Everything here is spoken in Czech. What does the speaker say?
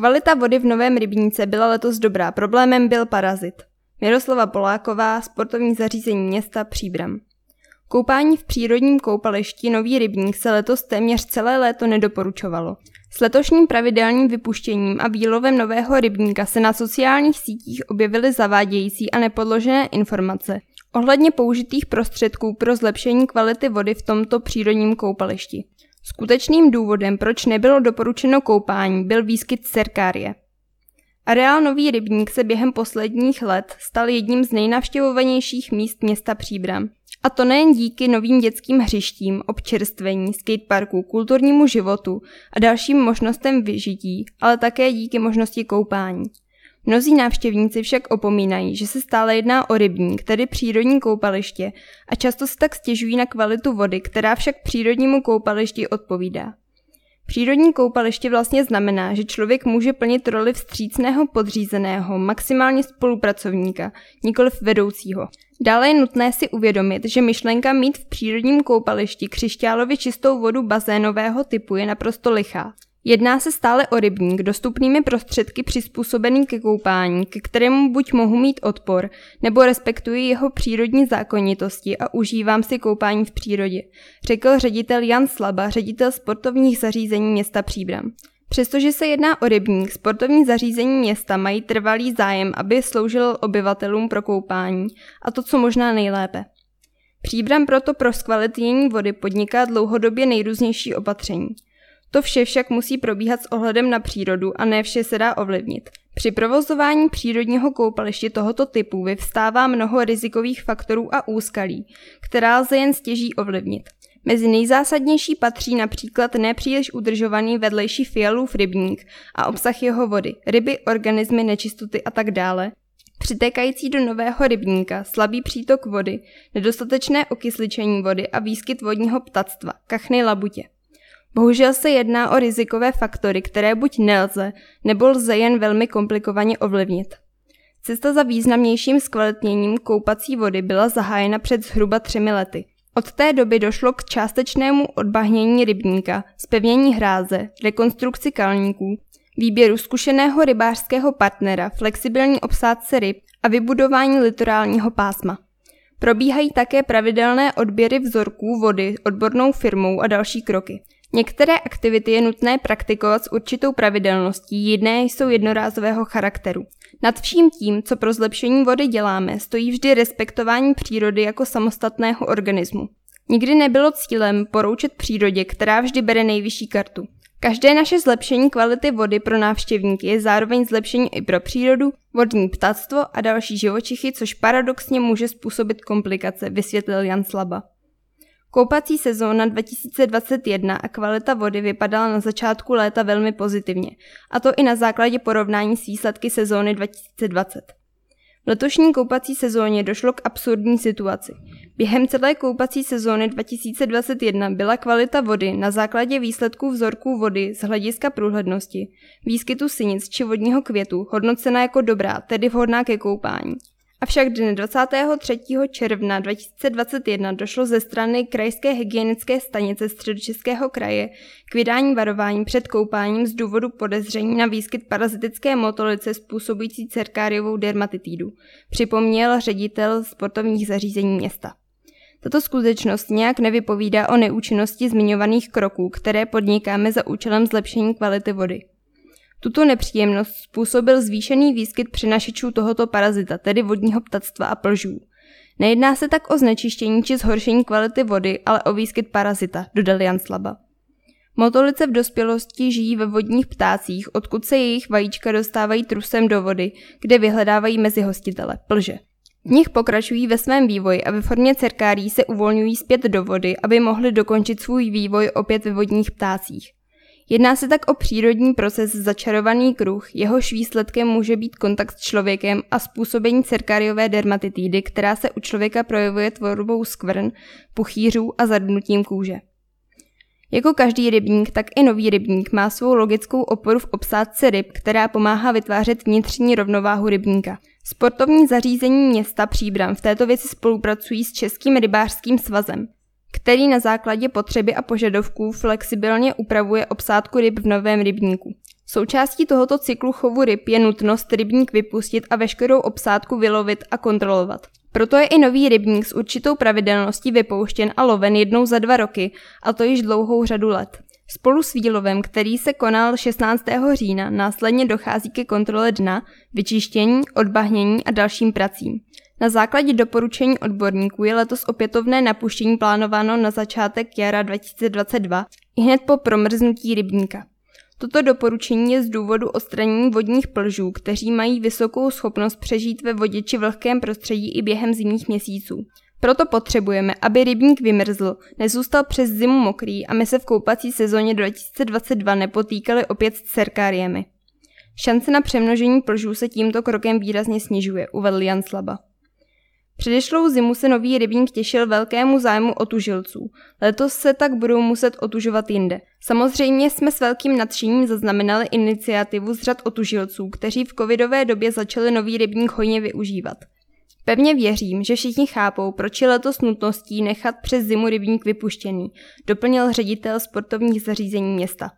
Kvalita vody v Novém rybníce byla letos dobrá, problémem byl parazit. Miroslava Poláková, sportovní zařízení města Příbram. Koupání v přírodním koupališti Nový rybník se letos téměř celé léto nedoporučovalo. S letošním pravidelným vypuštěním a výlovem nového rybníka se na sociálních sítích objevily zavádějící a nepodložené informace ohledně použitých prostředků pro zlepšení kvality vody v tomto přírodním koupališti. Skutečným důvodem, proč nebylo doporučeno koupání, byl výskyt cerkárie. Areál Nový rybník se během posledních let stal jedním z nejnavštěvovanějších míst města Příbram. A to nejen díky novým dětským hřištím, občerstvení, skateparku, kulturnímu životu a dalším možnostem vyžití, ale také díky možnosti koupání. Mnozí návštěvníci však opomínají, že se stále jedná o rybník, tedy přírodní koupaliště, a často se tak stěžují na kvalitu vody, která však přírodnímu koupališti odpovídá. Přírodní koupaliště vlastně znamená, že člověk může plnit roli vstřícného podřízeného, maximálně spolupracovníka, nikoliv vedoucího. Dále je nutné si uvědomit, že myšlenka mít v přírodním koupališti křišťálově čistou vodu bazénového typu je naprosto lichá. Jedná se stále o rybník dostupnými prostředky přizpůsobený ke koupání, ke kterému buď mohu mít odpor, nebo respektuji jeho přírodní zákonitosti a užívám si koupání v přírodě, řekl ředitel Jan Slaba, ředitel sportovních zařízení města Příbram. Přestože se jedná o rybník, sportovní zařízení města mají trvalý zájem, aby sloužil obyvatelům pro koupání, a to co možná nejlépe. Příbram proto pro zkvalitnění vody podniká dlouhodobě nejrůznější opatření – to vše však musí probíhat s ohledem na přírodu a ne vše se dá ovlivnit. Při provozování přírodního koupaliště tohoto typu vyvstává mnoho rizikových faktorů a úskalí, která lze jen stěží ovlivnit. Mezi nejzásadnější patří například nepříliš udržovaný vedlejší fialův rybník a obsah jeho vody, ryby, organismy, nečistoty a tak dále, přitékající do nového rybníka, slabý přítok vody, nedostatečné okysličení vody a výskyt vodního ptactva, kachny labutě. Bohužel se jedná o rizikové faktory, které buď nelze, nebo lze jen velmi komplikovaně ovlivnit. Cesta za významnějším zkvalitněním koupací vody byla zahájena před zhruba třemi lety. Od té doby došlo k částečnému odbahnění rybníka, zpevnění hráze, rekonstrukci kalníků, výběru zkušeného rybářského partnera, flexibilní obsádce ryb a vybudování litorálního pásma. Probíhají také pravidelné odběry vzorků vody odbornou firmou a další kroky. Některé aktivity je nutné praktikovat s určitou pravidelností, jiné jsou jednorázového charakteru. Nad vším tím, co pro zlepšení vody děláme, stojí vždy respektování přírody jako samostatného organismu. Nikdy nebylo cílem poroučet přírodě, která vždy bere nejvyšší kartu. Každé naše zlepšení kvality vody pro návštěvníky je zároveň zlepšení i pro přírodu, vodní ptactvo a další živočichy, což paradoxně může způsobit komplikace, vysvětlil Jan Slaba. Koupací sezóna 2021 a kvalita vody vypadala na začátku léta velmi pozitivně, a to i na základě porovnání s výsledky sezóny 2020. V letošní koupací sezóně došlo k absurdní situaci. Během celé koupací sezóny 2021 byla kvalita vody na základě výsledků vzorků vody z hlediska průhlednosti, výskytu synic či vodního květu hodnocena jako dobrá, tedy vhodná ke koupání. Avšak dne 23. června 2021 došlo ze strany Krajské hygienické stanice středočeského kraje k vydání varování před koupáním z důvodu podezření na výskyt parazitické motolice způsobující cerkáriovou dermatitidu, připomněl ředitel sportovních zařízení města. Tato skutečnost nějak nevypovídá o neúčinnosti zmiňovaných kroků, které podnikáme za účelem zlepšení kvality vody. Tuto nepříjemnost způsobil zvýšený výskyt přinašečů tohoto parazita, tedy vodního ptactva a plžů. Nejedná se tak o znečištění či zhoršení kvality vody, ale o výskyt parazita, dodal Jan Slaba. Motolice v dospělosti žijí ve vodních ptácích, odkud se jejich vajíčka dostávají trusem do vody, kde vyhledávají mezi hostitele, plže. V nich pokračují ve svém vývoji a ve formě cerkárí se uvolňují zpět do vody, aby mohli dokončit svůj vývoj opět ve vodních ptácích. Jedná se tak o přírodní proces začarovaný kruh, jehož výsledkem může být kontakt s člověkem a způsobení cerkáriové dermatitidy, která se u člověka projevuje tvorbou skvrn, puchýřů a zadnutím kůže. Jako každý rybník, tak i nový rybník má svou logickou oporu v obsádce ryb, která pomáhá vytvářet vnitřní rovnováhu rybníka. Sportovní zařízení města Příbram v této věci spolupracují s Českým rybářským svazem který na základě potřeby a požadavků flexibilně upravuje obsádku ryb v novém rybníku. Součástí tohoto cyklu chovu ryb je nutnost rybník vypustit a veškerou obsádku vylovit a kontrolovat. Proto je i nový rybník s určitou pravidelností vypouštěn a loven jednou za dva roky, a to již dlouhou řadu let. Spolu s výlovem, který se konal 16. října, následně dochází ke kontrole dna, vyčištění, odbahnění a dalším pracím. Na základě doporučení odborníků je letos opětovné napuštění plánováno na začátek jara 2022, i hned po promrznutí rybníka. Toto doporučení je z důvodu odstranění vodních plžů, kteří mají vysokou schopnost přežít ve vodě či vlhkém prostředí i během zimních měsíců. Proto potřebujeme, aby rybník vymrzl, nezůstal přes zimu mokrý a my se v koupací sezóně 2022 nepotýkali opět s cerkáriemi. Šance na přemnožení plžů se tímto krokem výrazně snižuje, uvedl Jan Slaba. Předešlou zimu se nový rybník těšil velkému zájmu otužilců. Letos se tak budou muset otužovat jinde. Samozřejmě jsme s velkým nadšením zaznamenali iniciativu z řad otužilců, kteří v covidové době začali nový rybník hojně využívat. Pevně věřím, že všichni chápou, proč je letos nutností nechat přes zimu rybník vypuštěný, doplnil ředitel sportovních zařízení města.